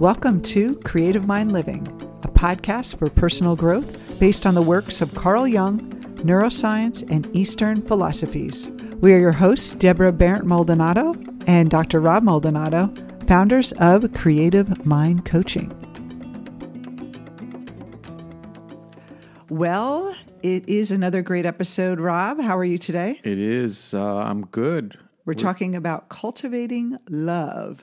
Welcome to Creative Mind Living, a podcast for personal growth based on the works of Carl Jung, neuroscience, and Eastern philosophies. We are your hosts, Deborah Barrett Maldonado and Dr. Rob Maldonado, founders of Creative Mind Coaching. Well, it is another great episode, Rob. How are you today? It is. Uh, I'm good. We're, talking about cultivating love.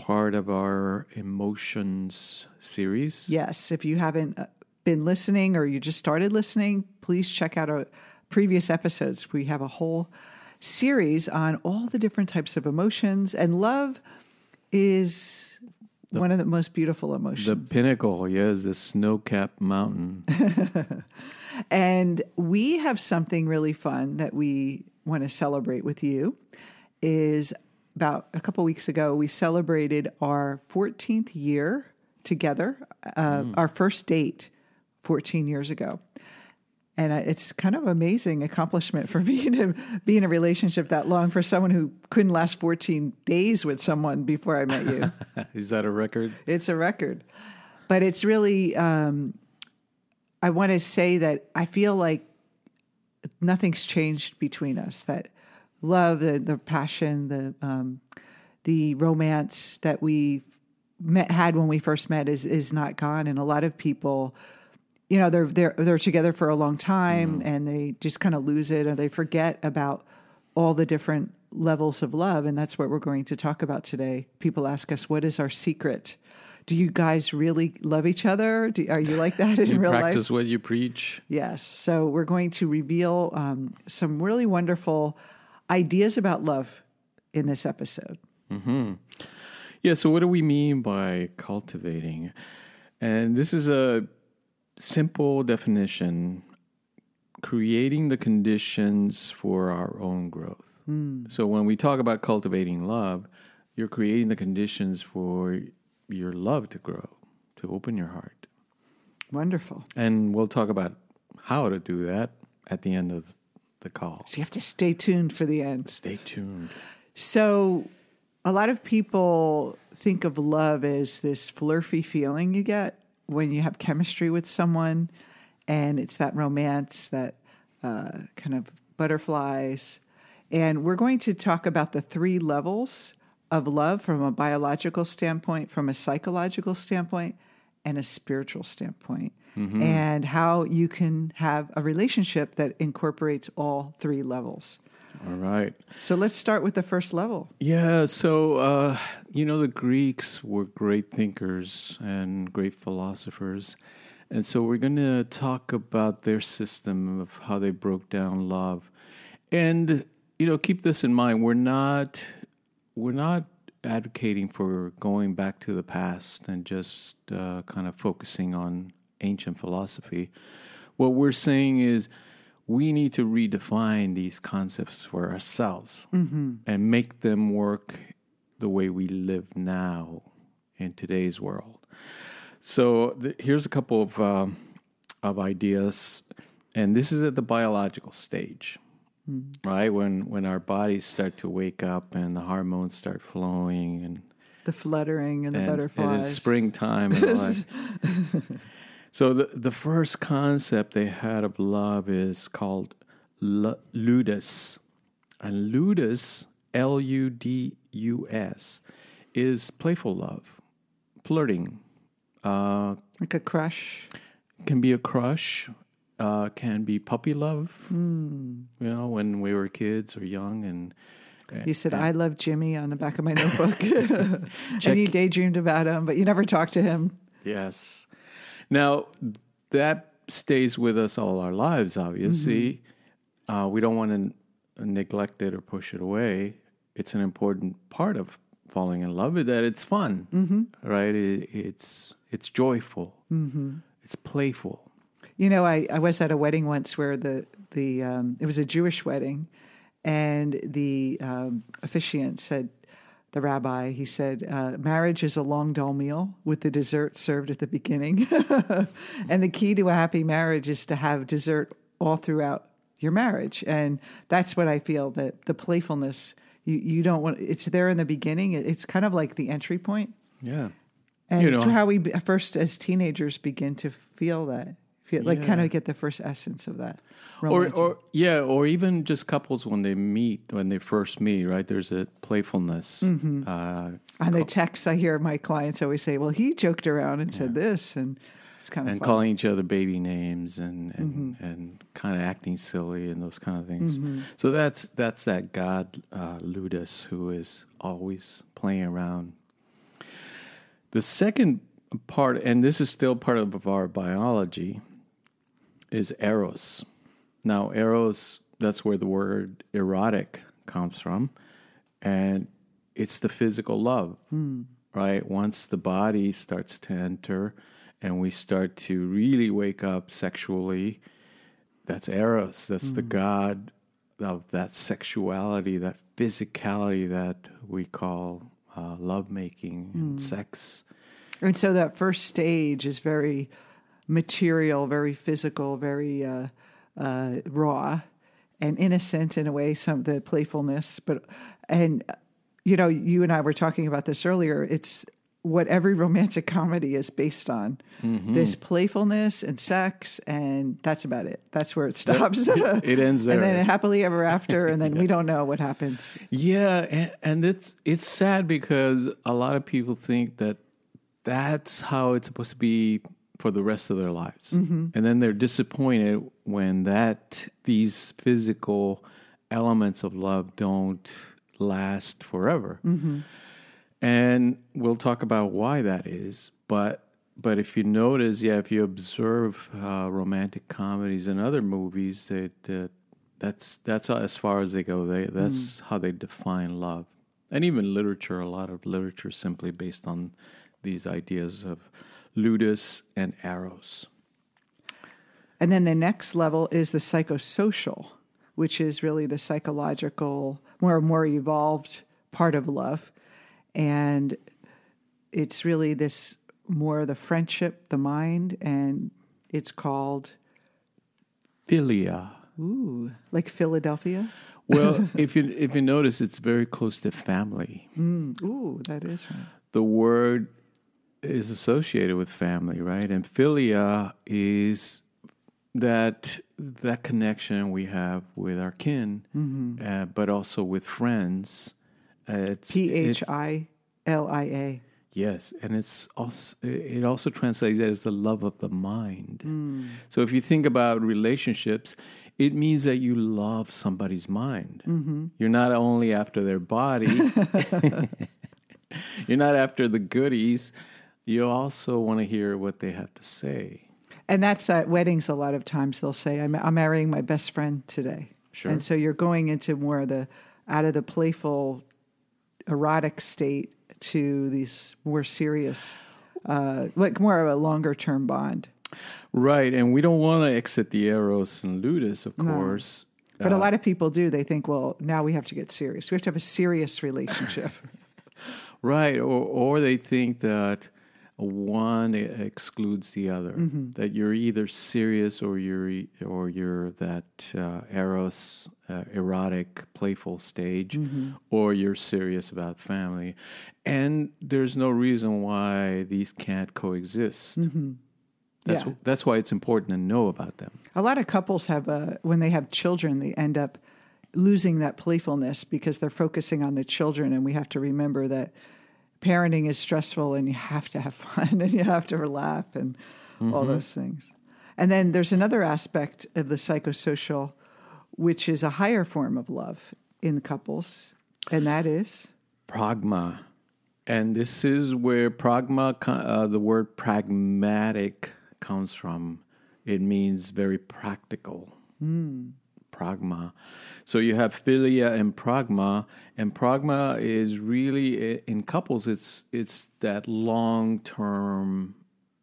Part of our emotions series. Yes, if you haven't uh, been listening or you just started listening, please check out our previous episodes. We have a whole series on all the different types of emotions, and love is one of the most beautiful emotions. The pinnacle, yes, the snow capped mountain. And we have something really fun that we want to celebrate with you. Is about a couple weeks ago we celebrated our 14th year together, uh, our first date 14 years ago. And it's kind of amazing accomplishment for me to be in a relationship that long for someone who couldn't last 14 days with someone before I met you. is that a record? It's a record. But it's really, um, I want to say that I feel like nothing's changed between us. That love, the, the passion, the um, the romance that we met, had when we first met is is not gone. And a lot of people, you know, they're they're they're together for a long time, and they just kind of lose it, or they forget about all the different levels of love. And that's what we're going to talk about today. People ask us, "What is our secret?" do you guys really love each other? Do, are you like that in you real life? practice what you preach. Yes. So we're going to reveal um, some really wonderful ideas about love in this episode. Mm-hmm. Yeah, so what do we mean by cultivating? And this is a simple definition creating the conditions for our own growth. Hmm. So when we talk about cultivating love, you're creating the conditions for your love to grow, to open your heart. Wonderful. And we'll talk about how to do that at the end of the call. So you have to stay tuned for the end. Stay tuned. So a lot of people think of love as this flirty feeling you get when you have chemistry with someone, and it's that romance, that uh, kind of butterflies. And we're going to talk about the three levels of love from a biological standpoint, from a psychological standpoint, and a spiritual standpoint, and how you can have a relationship that incorporates all three levels. All right. So let's start with the first level. Yeah, so, uh, you know, the Greeks were great thinkers and great philosophers. And so we're going to talk about their system of how they broke down love. And, you know, keep this in mind. We're not we're not advocating for going back to the past and just uh, kind of focusing on ancient philosophy. What we're saying is we need to redefine these concepts for ourselves and make them work the way we live now in today's world. So th- here's a couple of um, of ideas, and this is at the biological stage, right? When when our bodies start to wake up and the hormones start flowing, and The fluttering and the and, and butterflies. it's springtime. And all that. so the the first concept they had of love is called l- ludus, and ludus, L U D U S, is playful love, flirting. Uh, like a crush. can be a crush, uh, can be puppy love. Hmm. You know, when we were kids or young, and You said, I love Jimmy on the back of my notebook. and you daydreamed about him, but you never talked to him. yes. Now that stays with us all our lives. Obviously, uh, we don't want to neglect it or push it away. It's an important part of falling in love. Is that it's fun, mm-hmm. right? It, it's it's joyful. Mm-hmm. It's playful. You know, I, I was at a wedding once where the, the um, it was a Jewish wedding, and the um, officiant said, the rabbi, he said, uh, marriage is a long, dull meal with the dessert served at the beginning. and the key to a happy marriage is to have dessert all throughout your marriage. And that's what I feel that the playfulness, you, you don't want, it's there in the beginning. It's kind of like the entry point. Yeah. And You it's how we first, as teenagers, begin to feel that, feel, like kind of get the first essence of that. or or yeah, or even just couples when they meet when they first meet, right? There's a playfulness. Mm-hmm. Uh, on the texts, I hear my clients always say, "Well, he joked around and said this," and it's kind of and fun. calling each other baby names and and, Mm-hmm. and kind of acting silly and those kind of things. So that's that's that god uh, Ludus who is always playing around. The second part, and this is still part of our biology, is eros. Now, eros that's where the word erotic comes from, and it's the physical love hmm. right? Once the body starts to enter and we start to really wake up sexually, that's Eros. That's the hmm. god of that sexuality, that physicality that we call uh, lovemaking and hmm. sex. And so that first stage is very material, very physical, very uh, uh, raw and innocent in a way. Some the playfulness, but and you know, you and I were talking about this earlier. It's what every romantic comedy is based on this playfulness and sex, and that's about it. That's where it stops. It ends there. and then happily ever after, and then we don't know what happens. Yeah, and, and it's it's sad because a lot of people think that that's how it's supposed to be for the rest of their lives, and then they're disappointed when that these physical elements of love don't last forever. And we'll talk about why that is, but. But if you notice, yeah, if you observe uh, romantic comedies and other movies, that uh, that's that's as far as they go. They that's how they define love, and even literature. A lot of literature is simply based on these ideas of ludus and eros. And then the next level is the psychosocial, which is really the psychological, more and more evolved part of love. And it's really this more the friendship, the mind, and it's called Philia. ooh, like Philadelphia. Well, if you if you notice, it's very close to family. Mm, ooh, that is right. The word is associated with family, right? And philia is that that connection we have with our kin, uh, but also with friends. Uh, P H I L I A. Yes, and it's also it also translates as the love of the mind. So if you think about relationships, it means that you love somebody's mind. You're not only after their body, you're not after the goodies. You also want to hear what they have to say. And that's at weddings. A lot of times they'll say, "I'm, I'm marrying my best friend today." Sure. And so you're going into more of the out of the playful, erotic state to these more serious, uh, like more of a longer term bond. Right, and we don't want to exit the eros and ludus, of course. But a lot of people do. They think, well, now we have to get serious. We have to have a serious relationship. Right, or or they think that one excludes the other. That you're either serious or you're or you're that uh, eros, uh, erotic, playful stage, or you're serious about family. And there's no reason why these can't coexist. That's Yeah. that's why it's important to know about them. a lot of couples have, uh, when they have children, they end up losing that playfulness because they're focusing on the children. And we have to remember that parenting is stressful and you have to have fun and you have to laugh and all those things. And then there's another aspect of the psychosocial, which is a higher form of love in couples, and that is? Pragma. And this is where pragma uh, the word pragmatic comes from. It means very practical pragma. So you have philia and pragma and pragma is really in couples it's it's that long-term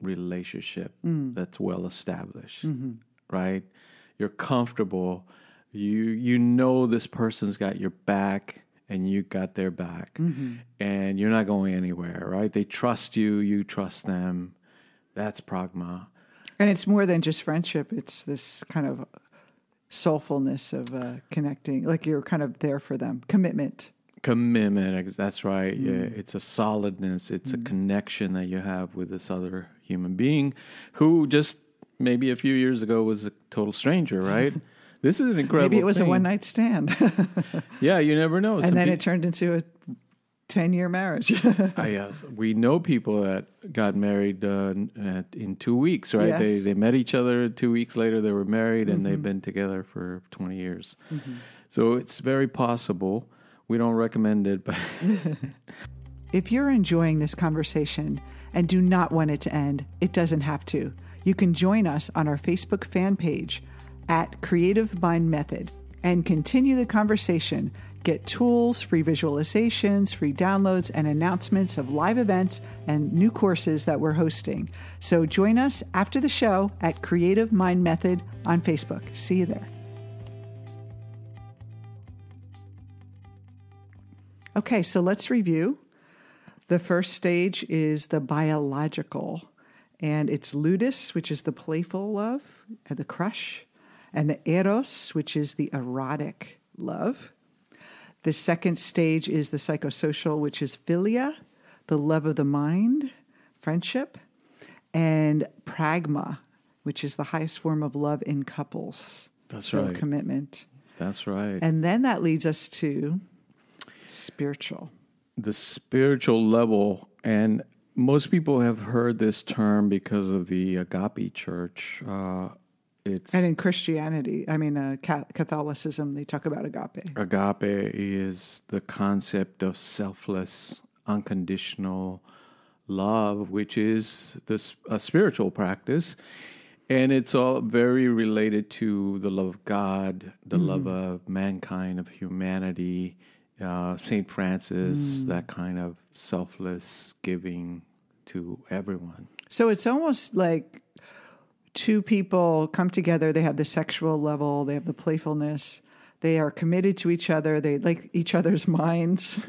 relationship mm. that's well established mm-hmm. right? You're comfortable. You you know this person's got your back and you got their back. Mm-hmm. And you're not going anywhere right? They trust you you trust them. That's pragma. And it's more than just friendship. It's this kind of soulfulness of uh, connecting, like you're kind of there for them. Commitment. Commitment. That's right. Yeah, Mm. it's a solidness. It's a connection that you have with this other human being, who just maybe a few years ago was a total stranger. Right. this is an incredible. Maybe it was a one night stand, Yeah, you never know. and Some then peop- it turned into a ten year marriage. I, yes, we know people that got married uh, at, in two weeks, right? Yes. Mm-hmm. They they met each other. Two weeks later, they were married, and they've been together for twenty years. So it's very possible. We don't recommend it, but If you're enjoying this conversation and do not want it to end, it doesn't have to. You can join us on our Facebook fan page at Creative Mind Method and continue the conversation. Get tools, free visualizations, free downloads, and announcements of live events and new courses that we're hosting. So join us after the show at Creative Mind Method on Facebook. See you there. Okay, so let's review. The first stage is the biological, and it's ludus, which is the playful love, and the crush, and the eros, which is the erotic love. The second stage is the psychosocial, which is philia, the love of the mind, friendship, and pragma, which is the highest form of love in couples. That's so right. commitment. that's right. And then that leads us to spiritual. the spiritual level, and most people have heard this term because of the Agape Church. Uh, it's And in Christianity, I mean, uh, Catholicism, they talk about agape. Agape is the concept of selfless, unconditional love, which is this a spiritual practice, and it's all very related to the love of God, the love of mankind, of humanity. Uh, Saint Francis, that kind of selfless giving to everyone. So it's almost like two people come together. They have the sexual level, they have the playfulness, they are committed to each other, they like each other's minds,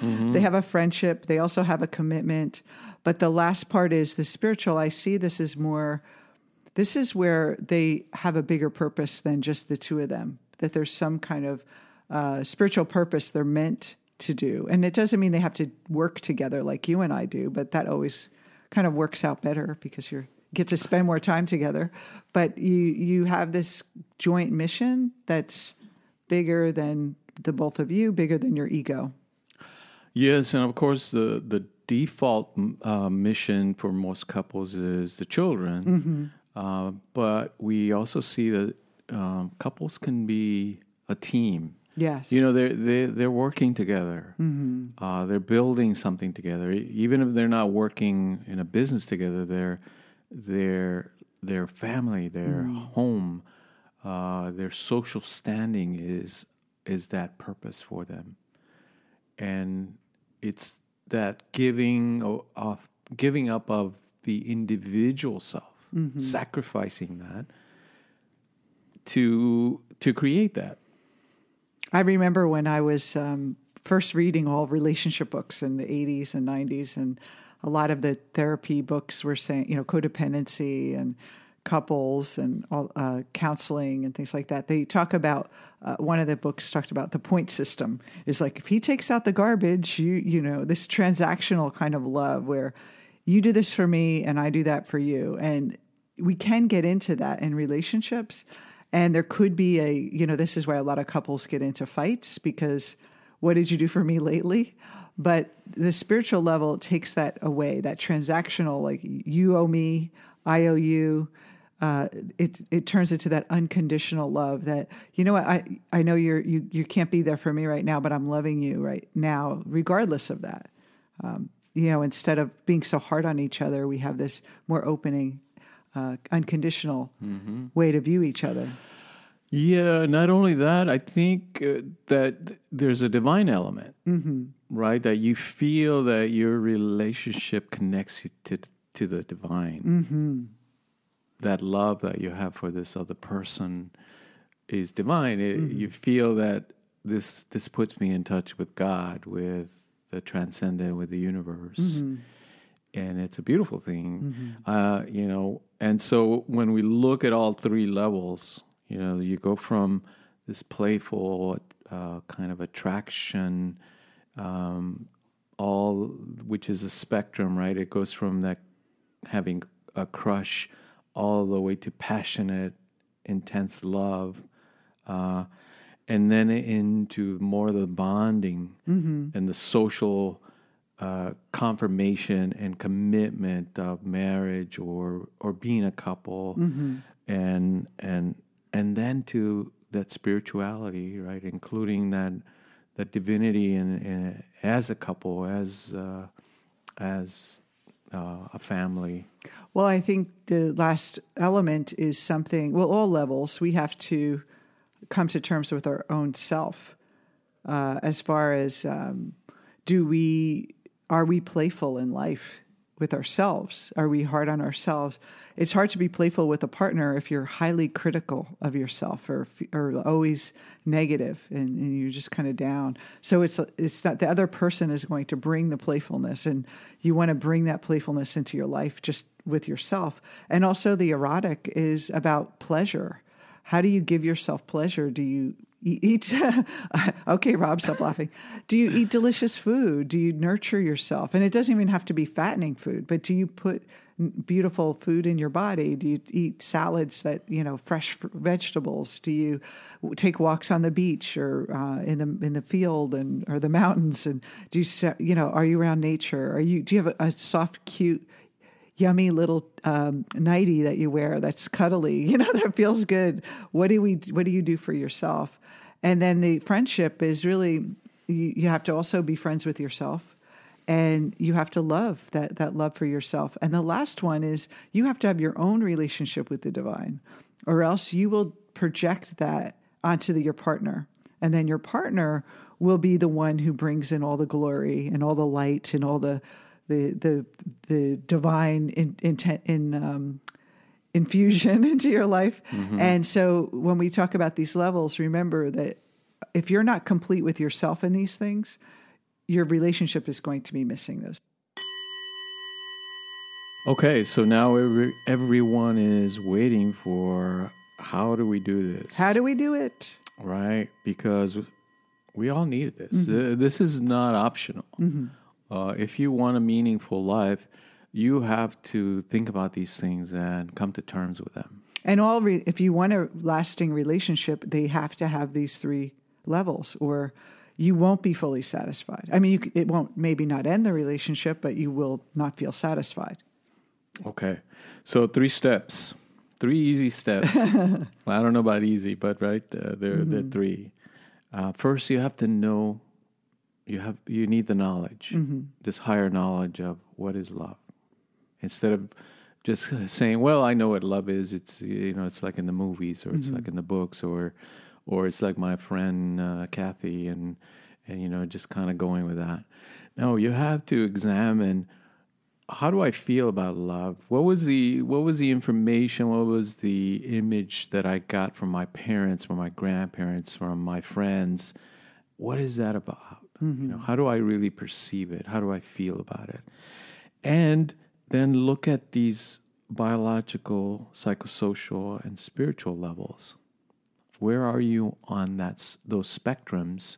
they have a friendship, they also have a commitment. But the last part is the spiritual. I see this is more, this is where they have a bigger purpose than just the two of them, that there's some kind of uh, spiritual purpose they're meant to do. And it doesn't mean they have to work together like you and I do, but that always kind of works out better because you get to spend more time together. But you you have this joint mission that's bigger than the both of you, bigger than your ego. Yes, and of course the the default uh, mission for most couples is the children, uh, but we also see that um, couples can be a team. Yes. You know, they're they they're working together. Uh, they're building something together, even if they're not working in a business together. They're their their family, their home, uh, their social standing is is that purpose for them, and it's that giving of giving up of the individual self, sacrificing that to to create that. I remember when I was um, first reading all relationship books in the 80s and 90s, and a lot of the therapy books were saying, you know, codependency and couples and all, uh, counseling and things like that. They talk about uh, one of the books talked about the point system is like if he takes out the garbage, you you know this transactional kind of love where you do this for me and I do that for you, and we can get into that in relationships. And there could be a, you know, this is why a lot of couples get into fights because what did you do for me lately? But the spiritual level takes that away, that transactional, like you owe me, I owe you. Uh, it it turns into that unconditional love that you know what I I know you're you you can't be there for me right now, but I'm loving you right now, regardless of that. Um, you know, instead of being so hard on each other, we have this more opening, uh, unconditional way to view each other. Yeah, not only that, I think uh, that there's a divine element, right? That you feel that your relationship connects you to to the divine. That love that you have for this other person is divine. It, You feel that this this puts me in touch with God, with the transcendent, with the universe, and it's a beautiful thing. Uh, you know, and so when we look at all three levels, you know, you go from this playful uh, kind of attraction um, all which is a spectrum, right? It goes from that having a crush all the way to passionate, intense love, uh, and then into more the bonding and the social uh, confirmation and commitment of marriage or or being a couple, and and and then to that spirituality, right, including that that divinity and, as a couple, as uh, as uh, a family. Well, I think the last element is something, well, all levels, we have to come to terms with our own self uh, as far as um, do we, are we playful in life with ourselves? Are we hard on ourselves? It's hard to be playful with a partner if you're highly critical of yourself or, or always negative and, and you're just kind of down. So it's it's that the other person is going to bring the playfulness, and you want to bring that playfulness into your life just with yourself. And also, the erotic is about pleasure. How do you give yourself pleasure? Do you eat? okay, Rob, stop laughing. Do you eat delicious food? Do you nurture yourself? And it doesn't even have to be fattening food, but do you put beautiful food in your body? Do you eat salads that you know, fresh vegetables? Do you take walks on the beach or uh, in the in the field and or the mountains? And do you you know, are you around nature? Are you do you have a, a soft, cute? yummy little um, nightie that you wear that's cuddly, you know, that feels good. What do we? What do you do for yourself? And then the friendship is really you, you have to also be friends with yourself, and you have to love that that love for yourself. And the last one is you have to have your own relationship with the divine, or else you will project that onto the, your partner, and then your partner will be the one who brings in all the glory and all the light and all the the the the divine in, intent in um, infusion into your life. Mm-hmm. And so when we talk about these levels, remember that if you're not complete with yourself in these things, your relationship is going to be missing those. Okay, so now every, everyone is waiting for how do we do this? How do we do it? Right, because we all need this. Mm-hmm. Uh, this is not optional. Mm-hmm. Uh, if you want a meaningful life, you have to think about these things and come to terms with them. And all, re- if you want a lasting relationship, they have to have these three levels, or you won't be fully satisfied. I mean, you, it won't maybe not end the relationship, but you will not feel satisfied. Okay, so three steps, three easy steps. well, I don't know about easy, but right, uh, there, mm-hmm. there are three. Uh, first, you have to know you have you need the knowledge, mm-hmm. this higher knowledge of what is love, instead of just saying, "Well, I know what love is." It's you know, it's like in the movies, or it's mm-hmm. like in the books, or or it's like my friend uh, Kathy, and and you know, just kind of going with that. No, you have to examine how do I feel about love? What was the what was the information? What was the image that I got from my parents, from my grandparents, from my friends? What is that about? Mm-hmm. You know, how do I really perceive it? How do I feel about it? And then look at these biological, psychosocial, and spiritual levels. Where are you on that those spectrums?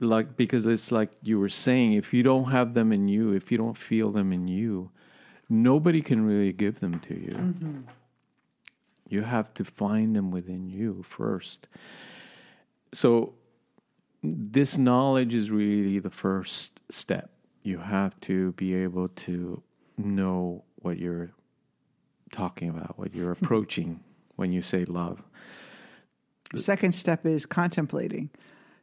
Like because it's like you were saying, if you don't have them in you, if you don't feel them in you, nobody can really give them to you. Mm-hmm. You have to find them within you first. So this knowledge is really the first step. You have to be able to know what you're talking about, what you're approaching when you say love. Second step is contemplating.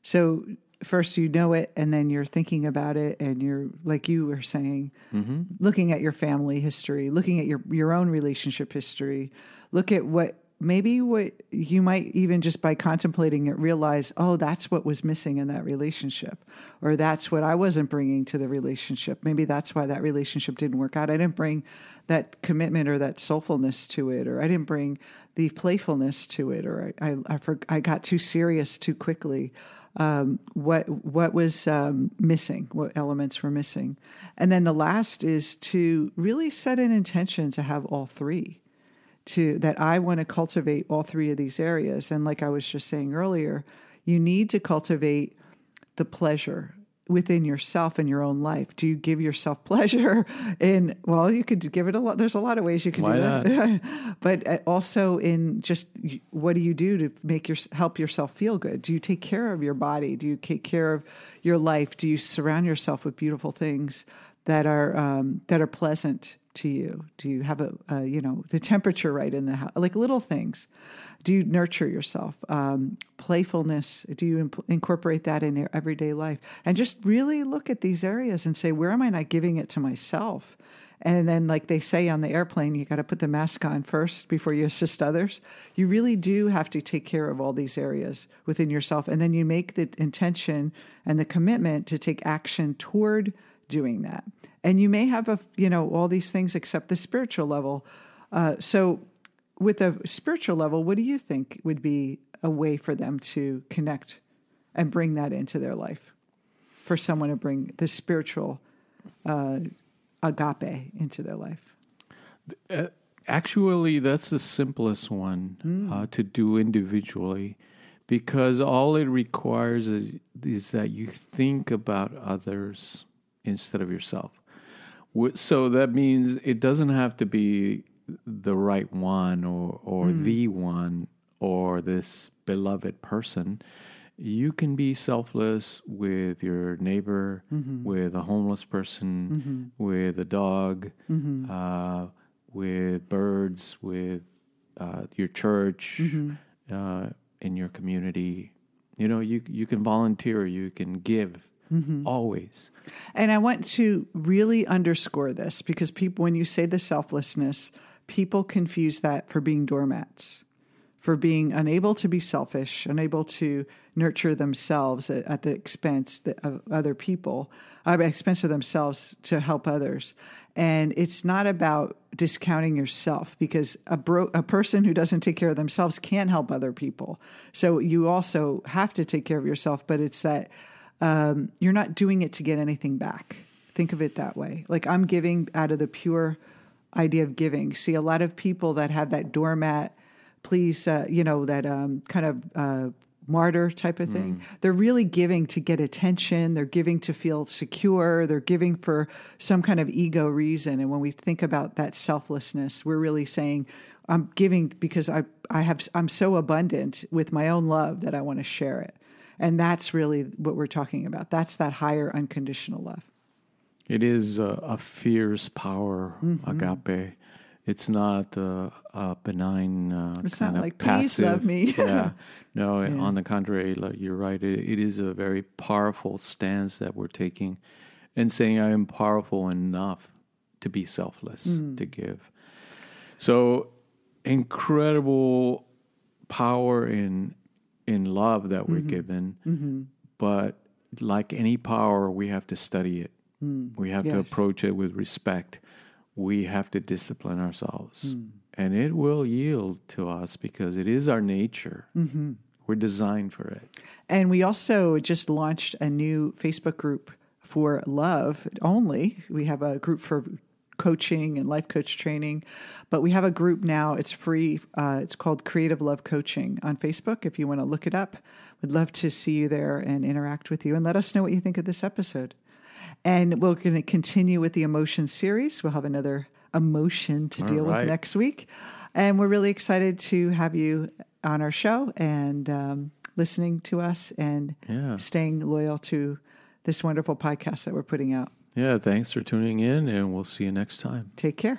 So first you know it and then you're thinking about it and you're like you were saying mm-hmm. looking at your family history looking at your your own relationship history look at what maybe what you might even just by contemplating it realize, oh, that's what was missing in that relationship, or that's what I wasn't bringing to the relationship. Maybe that's why that relationship didn't work out. I didn't bring that commitment or that soulfulness to it, or I didn't bring the playfulness to it, or I I, I, for, I got too serious too quickly. Um, what what was um, missing? What elements were missing? And then the last is to really set an intention to have all three to that I want to cultivate all three of these areas. And like I was just saying earlier, you need to cultivate the pleasure within yourself and your own life? Do you give yourself pleasure? In well, you could give it a lot. There's a lot of ways you can Why do that, but uh, also in just what do you do to make your help yourself feel good? Do you take care of your body? Do you take care of your life? Do you surround yourself with beautiful things that are um, that are pleasant to you? Do you have a, a you know the temperature right in the house? Like little things. Do you nurture yourself? Um, playfulness. Do you imp- incorporate that in your everyday life? And just really look at these areas and say, where am I not giving it to myself? And then, like they say on the airplane, you got to put the mask on first before you assist others. You really do have to take care of all these areas within yourself. And then you make the intention and the commitment to take action toward doing that. And you may have a, you know, all these things except the spiritual level. Uh, so with a spiritual level, what do you think would be a way for them to connect and bring that into their life? For someone to bring the spiritual uh, agape into their life? Uh, actually, that's the simplest one mm. uh, to do individually because all it requires is, is that you think about others instead of yourself. So that means it doesn't have to be the right one or or mm. the one or this beloved person you can be selfless with your neighbor mm-hmm. with a homeless person mm-hmm. with a dog mm-hmm. uh, with birds with uh, your church mm-hmm. uh, in your community you know you you can volunteer you can give Mm-hmm. Always. And I want to really underscore this because people, when you say the selflessness, people confuse that for being doormats, for being unable to be selfish, unable to nurture themselves at, at the expense of other people, at the expense of themselves to help others. And it's not about discounting yourself because a, bro- a person who doesn't take care of themselves can't help other people. So you also have to take care of yourself, but it's that um, you're not doing it to get anything back. Think of it that way. Like I'm giving out of the pure idea of giving. See, a lot of people that have that doormat, please, uh, you know, that um, kind of uh, martyr type of thing. Mm. They're really giving to get attention. They're giving to feel secure. They're giving for some kind of ego reason. And when we think about that selflessness, we're really saying, I'm giving because I, I have, I'm so abundant with my own love that I want to share it. And that's really what we're talking about. That's that higher unconditional love. It is a, a fierce power, mm-hmm. agape. It's not a, a benign uh, it's kind not of like, passive. love me. yeah, no. Yeah. On the contrary, you're right. It, it is a very powerful stance that we're taking, and saying I am powerful enough to be selfless, mm. to give. So incredible power in in love that we're mm-hmm. given, mm-hmm. but like any power, we have to study it. Mm. We have yes. to approach it with respect. We have to discipline ourselves. Mm. And it will yield to us because it is our nature. Mm-hmm. We're designed for it. And we also just launched a new Facebook group for love only. We have a group for coaching and life coach training. But we have a group now. It's free. Uh, it's called Creative Love Coaching on Facebook. If you want to look it up, we'd love to see you there and interact with you and let us know what you think of this episode. And we're going to continue with the emotion series. We'll have another emotion to deal right. with next week. And we're really excited to have you on our show and um, listening to us and yeah. staying loyal to this wonderful podcast that we're putting out. Yeah, thanks for tuning in, and we'll see you next time. Take care.